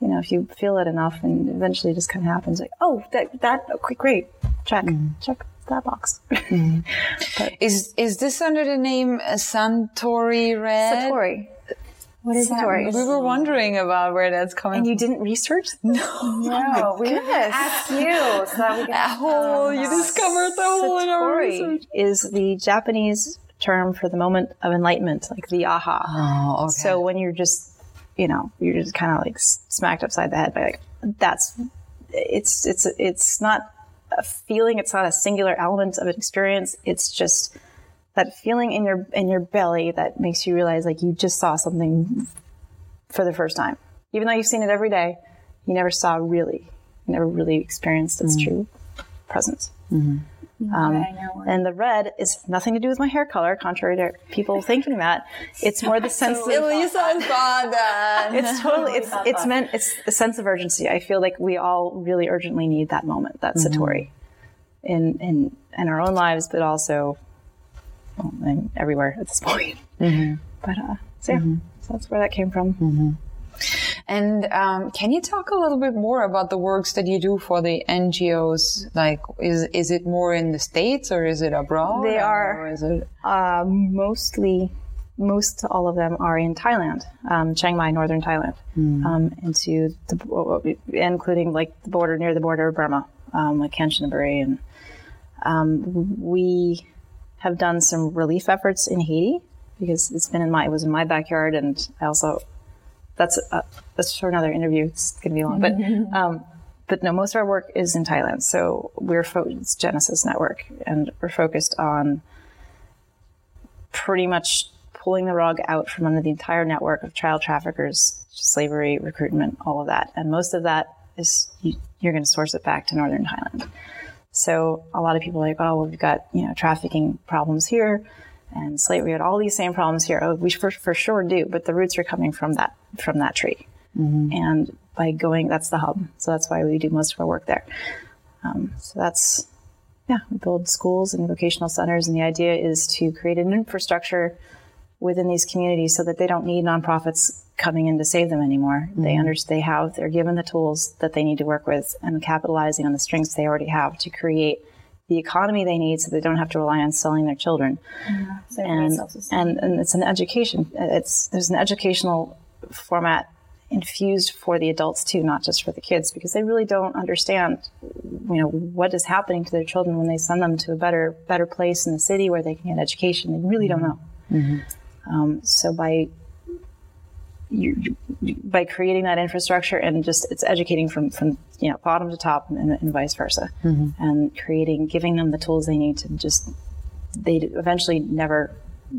S3: you know, if you feel it enough, and eventually it just kind of happens. Like, oh, that that oh, okay, great, check mm. check that box. Mm.
S1: is, is this under the name Santori Red?
S3: Satori.
S2: What is
S3: Satori.
S1: We were wondering about where that's coming
S3: And
S1: from.
S3: you didn't research?
S2: Oh no, we
S3: goodness.
S2: asked you so that we can.
S1: Oh, you discovered the hole in our research.
S3: is the Japanese term for the moment of enlightenment, like the aha.
S1: Oh, okay.
S3: So when you're just, you know, you're just kind of like smacked upside the head by like, that's, it's, it's, it's not a feeling. It's not a singular element of an experience. It's just that feeling in your, in your belly that makes you realize like you just saw something for the first time. Even though you've seen it every day, you never saw really, you never really experienced its mm. true presence. Mm-hmm. Um,
S2: I
S3: and the red is nothing to do with my hair color, contrary to people thinking that. It's more the sense of
S1: Elisa thought that.
S3: it's totally it's it's meant it's a sense of urgency. I feel like we all really urgently need that moment, that satori, in in in our own lives, but also well, and everywhere at this point. But uh, so yeah, so that's where that came from.
S1: And um, can you talk a little bit more about the works that you do for the NGOs? Like, is is it more in the states or is it abroad?
S3: They
S1: or
S3: are-
S1: is it?
S3: Uh, mostly, most all of them are in Thailand, um, Chiang Mai, northern Thailand, um, into the, including like the border near the border of Burma, um, like Kanchanaburi, and um, we have done some relief efforts in Haiti because it's been in my it was in my backyard, and I also that's uh, that's for another interview. It's going to be long, but. Um, but no, most of our work is in Thailand. So we're fo- it's Genesis Network, and we're focused on pretty much pulling the rug out from under the entire network of child traffickers, slavery, recruitment, all of that. And most of that is you, you're going to source it back to northern Thailand. So a lot of people are like, oh, well, we've got you know trafficking problems here, and slavery. We had all these same problems here. Oh, we for, for sure do, but the roots are coming from that from that tree. And by going, that's the hub. So that's why we do most of our work there. Um, so that's yeah, we build schools and vocational centers, and the idea is to create an infrastructure within these communities so that they don't need nonprofits coming in to save them anymore. They understand they have they're given the tools that they need to work with and capitalizing on the strengths they already have to create the economy they need so they don't have to rely on selling their children.
S2: So
S3: And, and and it's an education. It's there's an educational format infused for the adults too, not just for the kids, because they really don't understand, you know, what is happening to their children when they send them to a better better place in the city where they can get education. They really don't know. Um, so by you, by creating that infrastructure and just it's educating from from you know bottom to top and, and vice versa, and creating giving them the tools they need to just they eventually never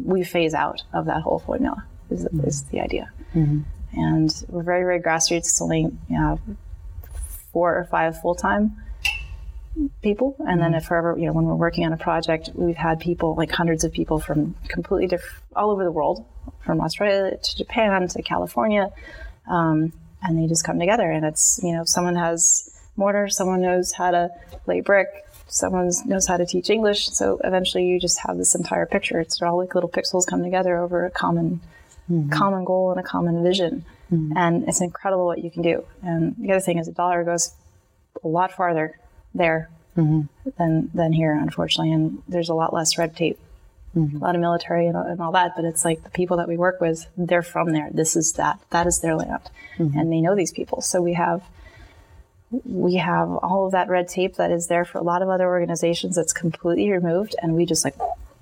S3: we phase out of that whole formula is, is the idea. And we're very very grassroots. It's only you know, four or five full time people, and then if ever you know when we're working on a project, we've had people like hundreds of people from completely different all over the world from Australia to Japan to California, um, and they just come together. And it's you know, someone has mortar, someone knows how to lay brick, someone knows how to teach English. So eventually, you just have this entire picture. It's all like little pixels come together over a common Mm-hmm. common goal and a common vision. Mm-hmm. And it's incredible what you can do. And the other thing is, a dollar goes a lot farther there mm-hmm. than than here, unfortunately. And there's a lot less red tape, a lot of military and, and all that. But it's like the people that we work with, they're from there. This is that. That is their land, and they know these people. So we have we have all of that red tape that is there for a lot of other organizations that's completely removed, and we just like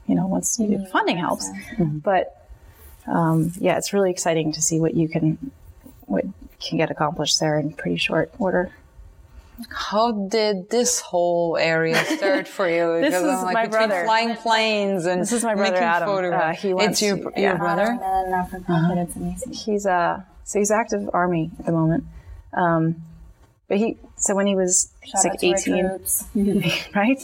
S3: you know once funding helps, but um, yeah, it's really exciting to see what you can what can get accomplished there in pretty short order.
S1: How did this whole area start for you?
S3: This
S1: Because
S3: is
S1: I'm like
S3: my
S1: between
S3: brother.
S1: flying planes and
S3: This is my brother, Adam. Uh, he went
S1: it's your,
S3: to-
S1: your brother.
S2: not for profit. It's amazing.
S3: He's uh so he's active army at the moment, um, but he so when he was
S2: Shout
S3: like
S2: out to our
S3: eighteen, right?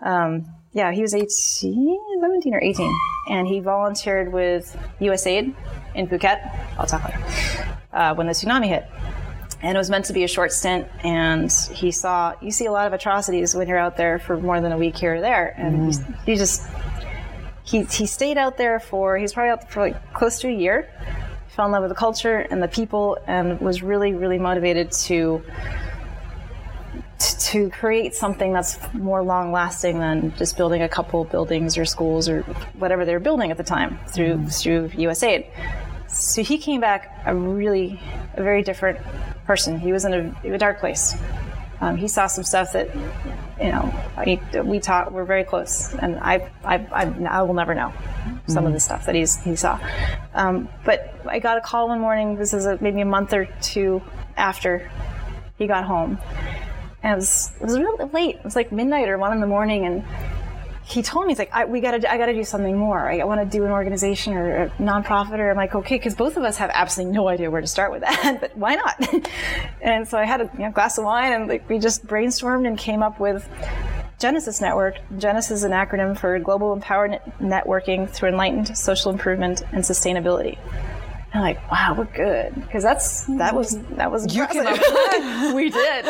S3: Um, yeah, he was 18, 17 or 18, and he volunteered with USAID in Phuket. I'll talk later. Uh, when the tsunami hit. And it was meant to be a short stint, and he saw, you see a lot of atrocities when you're out there for more than a week here or there, and he, he just, he, he stayed out there for, he's probably out for like close to a year, fell in love with the culture and the people, and was really, really motivated to to create something that's more long lasting than just building a couple buildings or schools or whatever they were building at the time through through USAID. So he came back a really a very different person. He was in a, a dark place. Um, he saw some stuff that you know I, we talk we're very close, and I I, I, I will never know some of the stuff that he's he saw. Um, but I got a call one morning. This is a, maybe a month or two after he got home, and it was it was really late. It was like midnight or one in the morning, and he told me he's like, I, "We got to, I got to do something more. I, want to do an organization or a nonprofit." Or I'm like, "Okay," because both of us have absolutely no idea where to start with that, but why not? and so I had a you know, glass of wine, and like we just brainstormed and came up with Genesis Network. Genesis is an acronym for Global Empowerment Networking through Enlightened Social Improvement and Sustainability. I'm like, wow, we're good because that's that was that was
S1: You
S3: we did.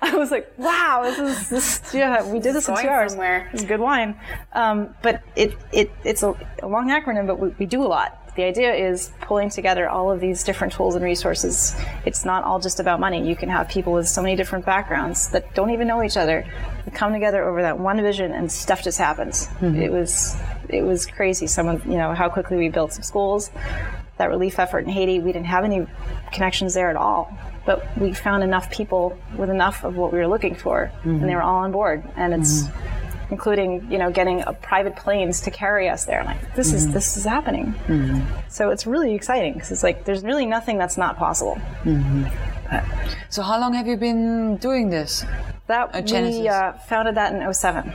S3: I was like, wow, this is this. Yeah, we did this in two hours.
S2: somewhere.
S3: It's good wine, um, but it it it's a, a long acronym, but we, we do a lot. The idea is pulling together all of these different tools and resources. It's not all just about money. You can have people with so many different backgrounds that don't even know each other come together over that one vision, and stuff just happens. It was it was crazy. Someone, you know, how quickly we built some schools that relief effort in Haiti, we didn't have any connections there at all. But we found enough people with enough of what we were looking for, and they were all on board. And it's including, you know, getting uh, private planes to carry us there. Like this is this is happening. So it's really exciting because it's like there's really nothing that's not possible.
S1: So how long have you been doing this?
S3: That
S1: Uh,
S3: we uh, founded that in 07.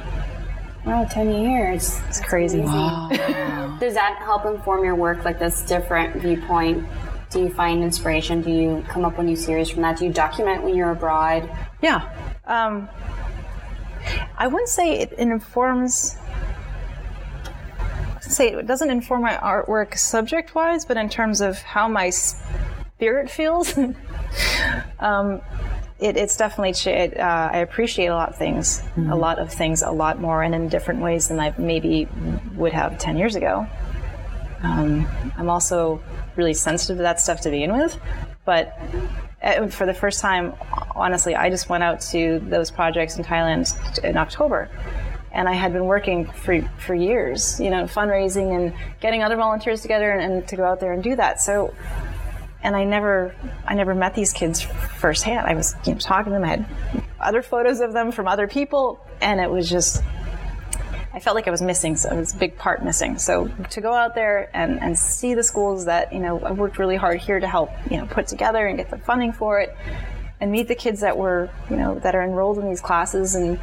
S2: Wow, 10 years.
S3: It's crazy.
S2: Does that help inform your work, like this different viewpoint? Do you find inspiration? Do you come up with new series from that? Do you document when you're abroad?
S3: Yeah. Um, I wouldn't say it, informs. Say it doesn't inform my artwork subject-wise, but in terms of how my spirit feels, um, it, it's definitely. It, uh, I appreciate a lot of things, a lot of things, a lot more, and in different ways than I maybe would have ten years ago. Um, I'm also really sensitive to that stuff to begin with, but uh, for the first time, honestly, I just went out to those projects in Thailand in October. And I had been working for, for years, you know, fundraising and getting other volunteers together and, and to go out there and do that. So, and I never, I never met these kids firsthand. I was you know, talking to them. I had other photos of them from other people, and it was just, I felt like I was missing. So it was a big part missing. So to go out there and, and see the schools that you know I worked really hard here to help you know put together and get the funding for it, and meet the kids that were you know that are enrolled in these classes and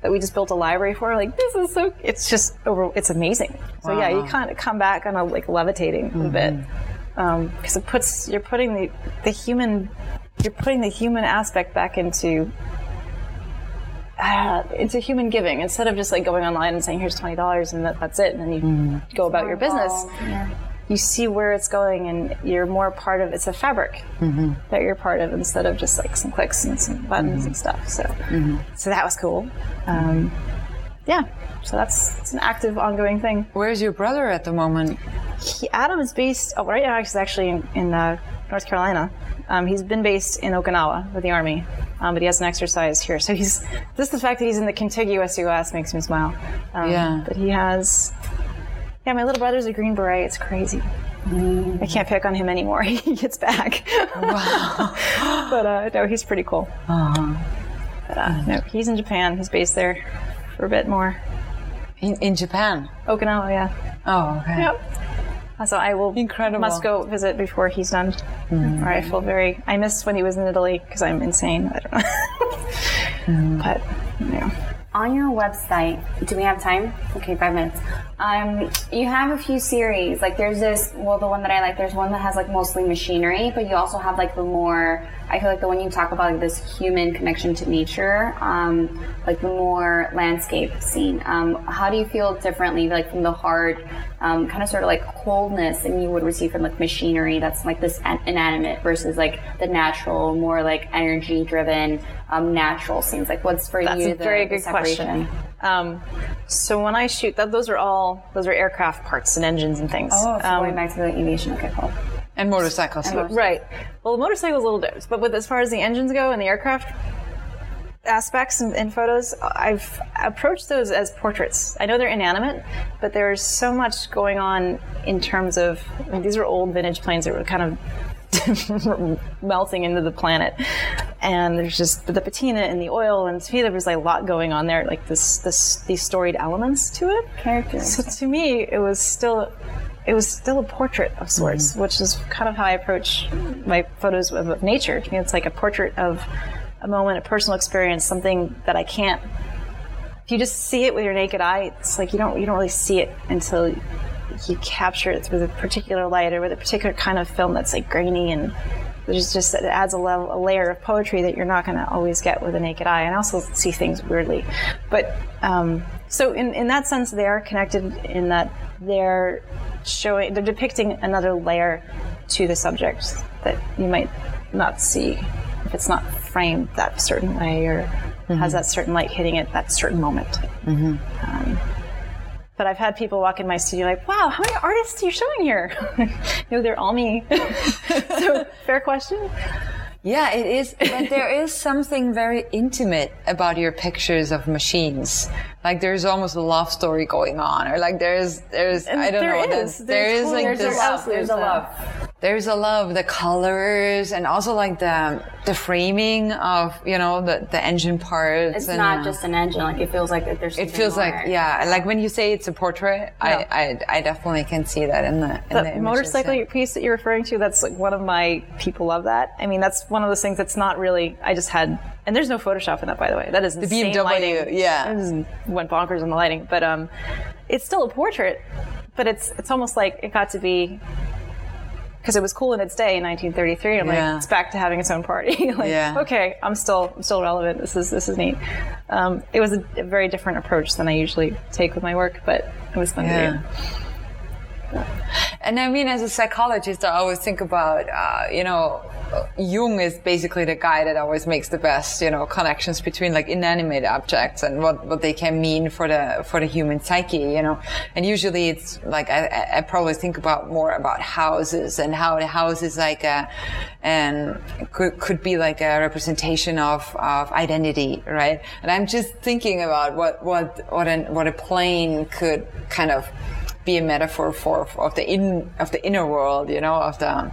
S3: that we just built a library for. Like this is so. It's just over. It's amazing. So yeah, you kind of come back on a like levitating a bit mm-hmm. Um, because it puts you're putting the the human you're putting the human aspect back into uh, into human giving. Instead of just like going online and saying here's twenty dollars and that, that's it and then you mm. go about your business.
S2: Yeah.
S3: you see where it's going and you're more part of it's a fabric mm-hmm. that you're part of instead of just like some clicks and some buttons and mm-hmm. stuff so. Mm-hmm. So that was cool. Um, yeah so that's it's an active ongoing thing.
S1: Where's your brother at the moment?
S3: He, Adam is based oh, right now. He's actually in, in uh, North Carolina. Um, he's been based in Okinawa with the army, um, but he has an exercise here. So he's just the fact that he's in the contiguous U.S. makes me smile. Um,
S1: Yeah.
S3: But he has. Yeah, my little brother's a Green Beret. It's crazy. I can't pick on him anymore. he gets back. Wow. but uh, no, he's pretty cool. But uh, no, he's in Japan. He's based there for a bit more.
S1: In, in Japan.
S3: Okinawa, yeah.
S1: Oh, okay.
S3: Yep. So I will
S1: Incredible.
S3: must go visit before he's done. Or I feel very. I miss when he was in Italy because I'm insane. I don't know. But yeah.
S2: On your website, do we have time? Okay, five minutes. Um, you have a few series. Like there's this, well, the one that I like, there's one that has like mostly machinery, but you also have like the more, I feel like the one you talk about, like this human connection to nature, um, like the more landscape scene. Um, how do you feel differently, like from the hard, um, kind of sort of like coldness that you would receive from like machinery that's like this inanimate versus like the natural, more like energy driven, um, natural scenes? Like what's for
S3: That's
S2: you
S3: That's
S2: a
S3: very
S2: the
S3: good question.
S2: separation?
S3: Um, so when I shoot, that those are all those are aircraft parts and engines and things.
S2: Oh, so
S3: Um,
S2: going back to the aviation. Okay, cool.
S1: And motorcycles.
S3: Right. Well, the motorcycle is a little different, but with, as far as the engines go and the aircraft aspects and, and photos, I've approached those as portraits. I know they're inanimate, but there's so much going on in terms of I mean, these are old vintage planes that were kind of melting into the planet, and there's just the patina and the oil, and to me there was like a lot going on there, like this, this these storied elements to it.
S2: Characters.
S3: So to me, it was still it was still a portrait of sorts, which is kind of how I approach my photos of, of nature. To me, it's like a portrait of a moment, a personal experience, something that I can't. If you just see it with your naked eye, it's like you don't you don't really see it until you capture it with a particular light or with a particular kind of film that's like grainy and there's just it adds a level a layer of poetry that you're not going to always get with a naked eye and I also see things weirdly but um, so in, in that sense they are connected in that they're showing they're depicting another layer to the subject that you might not see if it's not framed that certain way or has that certain light hitting it that certain moment um, but I've had people walk in my studio like, wow, how many artists are you showing here? no, they're all me. so, fair question.
S1: Yeah, it is. But there is something very intimate about your pictures of machines. Like there's almost a love story going on, or like there's there's I don't
S3: there
S1: know.
S3: is.
S1: that- there
S3: There's
S1: is like
S3: there's
S1: this.
S3: a love. There's a love.
S1: There's a love, the colors, and also like the the framing of you know the the engine parts.
S2: It's
S1: and,
S2: not just an engine. Like it feels like that there's.
S1: It feels like yeah, like when you say it's a portrait, I, I I definitely can see that in the in the
S3: The motorcycle
S1: yeah.
S3: piece that you're referring to, that's like one of my people love that. I mean, that's one of those things that's not really, I just had, and there's no Photoshop in that, by the way. That is the
S1: BMW,
S3: lighting.
S1: yeah.
S3: Went bonkers on the lighting, but um, it's still a portrait, but it's it's almost like it got to be because it was cool in its day in 1933. I'm
S1: Yeah.
S3: like, it's back to having its own party. like,
S1: Yeah.
S3: okay, I'm still I'm still relevant. This is this is neat. Um, it was a, a very different approach than I usually take with my work, but it was fun to do.
S1: And I mean, as a psychologist, I always think about, uh, you know, Jung is basically the guy that always makes the best, you know, connections between like inanimate objects and what, what they can mean for the, for the human psyche, you know. And usually it's like, I- I, probably think about more about houses and how the house is like a, and could, could be like a representation of, of identity, right? And I'm just thinking about what, what, what an, what a plane could kind of, be a metaphor for of the in of the inner world, you know, of the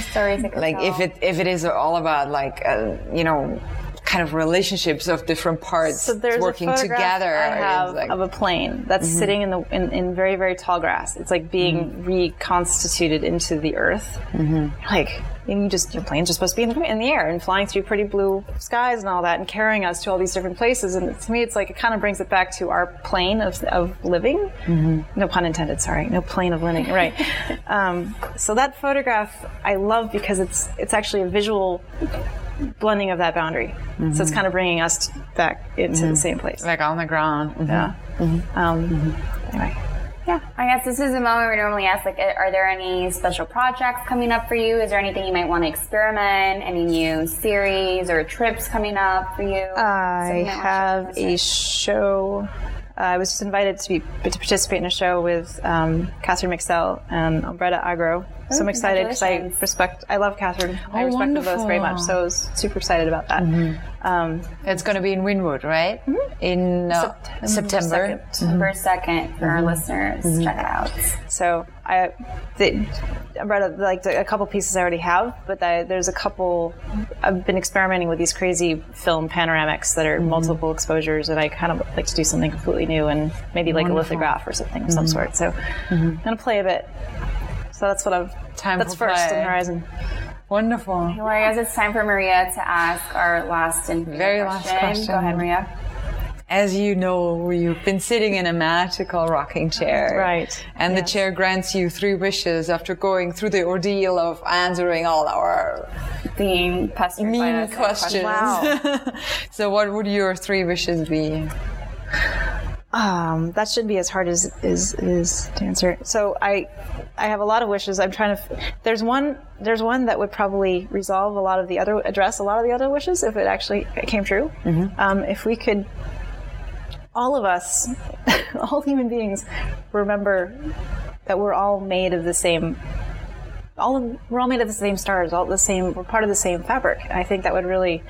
S2: stories. it could
S1: like if it if it is all about like uh, you know kind of relationships of different parts
S3: So there's
S1: working
S3: a
S1: together.
S3: I have
S1: like-
S3: of a plane that's mm-hmm. sitting in the in, in very very tall grass. It's like being mm-hmm. reconstituted into the earth. Mm-hmm. Like and you just your planes are supposed to be in the, in the air and flying through pretty blue skies and all that and carrying us to all these different places. And to me, it's like it kind of brings it back to our plane of of living. No pun intended. Sorry, no plane of living. Right. um, so that photograph I love because it's it's actually a visual blending of that boundary. So it's kind of bringing us back into the same place.
S1: like on the ground. Mhm.
S3: Yeah. Um, Anyway. Yeah.
S2: I guess this is a moment we normally ask, like, are there any special projects coming up for you? Is there anything you might want to experiment? Any new series or trips coming up for you?
S3: I have a show. I was just invited to be to participate in a show with um, Catherine Mixell and Umbretta Agro. So I'm excited because I respect. I love Catherine. I
S1: Oh,
S3: respect them both very much. So I was super excited about that. Um,
S1: It's going to be in Wynwood, right? In uh, September.
S2: September 2nd for our listeners. Check it out.
S3: So I, the, I read a, like a couple pieces I already have, but I, there's a couple. I've been experimenting with these crazy film panoramics that are mm-hmm. multiple exposures, and I kind of like to do something completely new and maybe like a lithograph or something of some mm-hmm. sort. So I'm gonna play a bit. So that's what I'm.
S1: Time
S3: that's
S1: for
S3: first on
S1: play.
S3: the horizon.
S1: Wonderful.
S2: Well, I guess it's time for Maria to ask our last and final
S1: Very last question.
S2: Go ahead, Maria.
S1: As you know, you've been sitting in a magical rocking chair.
S3: Right.
S1: And the chair grants you three wishes after going through the ordeal of answering all our
S2: Being pestered
S1: mean
S2: us.
S1: questions.
S3: Wow.
S1: so, what would your three wishes be?
S3: Um, that should be as hard as is is to answer. So I, I have a lot of wishes. I'm trying to. f- There's one. There's one that would probably resolve a lot of the other, address a lot of the other wishes if it actually came true. Um, if we could, all of us, all human beings, remember that we're all made of the same. All of, we're all made of the same stars. All the same. We're part of the same fabric. I think that would really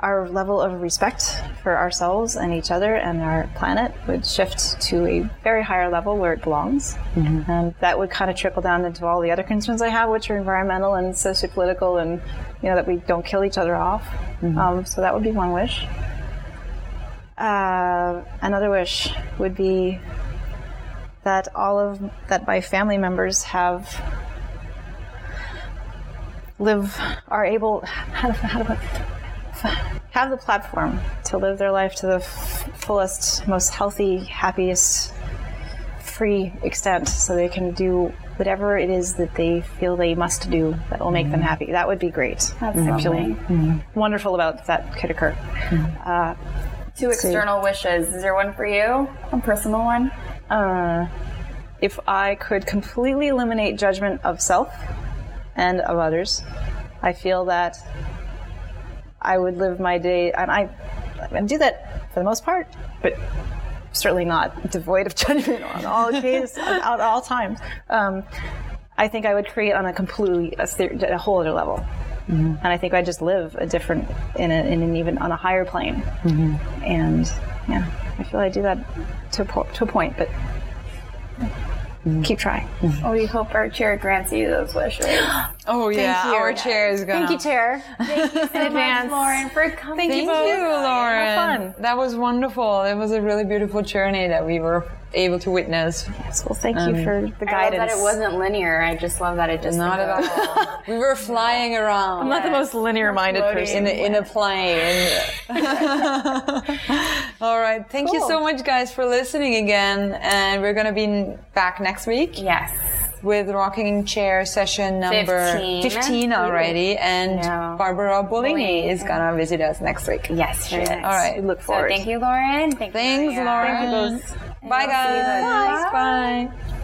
S3: our level of respect for ourselves and each other and our planet would shift to a very higher level where it belongs. And that would kind of trickle down into all the other concerns I have, which are environmental and sociopolitical, and you know that we don't kill each other off. Um, so that would be one wish. Uh, another wish would be that all of that my family members have live are able how do, how do I have the platform to live their life to the f- fullest, most healthy, happiest, free extent so they can do whatever it is that they feel they must do that will make them mm-hmm. happy. That would be great.
S2: That's
S3: actually
S2: lovely. Mm-hmm.
S3: wonderful about that could occur. Mm-hmm.
S2: Uh, Two external wishes. Is there one for you? A personal one?
S3: Uh, if I could completely eliminate judgment of self and of others, I feel that I would live my day, and I, I do that for the most part, but certainly not devoid of judgment on all occasions, at all times. Um, I think I would create on a completely, a, a whole other level. Mm-hmm. And I think I just live a different, in, a, in an even on a higher plane. Mm-hmm. And yeah, I feel I do that to a, po- to a point, but mm-hmm. keep trying.
S2: Oh, we hope our chair grants you those wishes.
S1: Oh, yeah.
S3: you.
S1: Our chair is going
S3: Thank you, Chair.
S2: Thank you so much, Lauren, for coming.
S1: Thank you, Lauren.
S3: fun.
S1: That was wonderful. It was a really beautiful journey that we were able to witness.
S3: Yes, well, thank you um, for the guidance.
S2: I love that it wasn't linear. I just love that it just
S1: Not at all. we were flying around.
S3: I'm not the most linear-minded person.
S1: in a, in a plane. All right. Thank you so much, guys, for listening again. And we're going to be back next week
S2: Yes.
S1: with rocking chair session number
S2: 15.
S1: 15 already. And
S2: Yeah.
S1: Barbara Bolini
S2: Bolini.
S1: is going to visit us next week.
S2: Yes, she is.
S1: All right.
S3: look
S2: So
S3: forward.
S2: thank you, Lauren. Thank
S1: Thanks,
S2: Maria.
S1: Lauren.
S3: Thank you both.
S1: Bye,
S2: we'll see you
S1: guys.
S2: guys.
S1: Bye.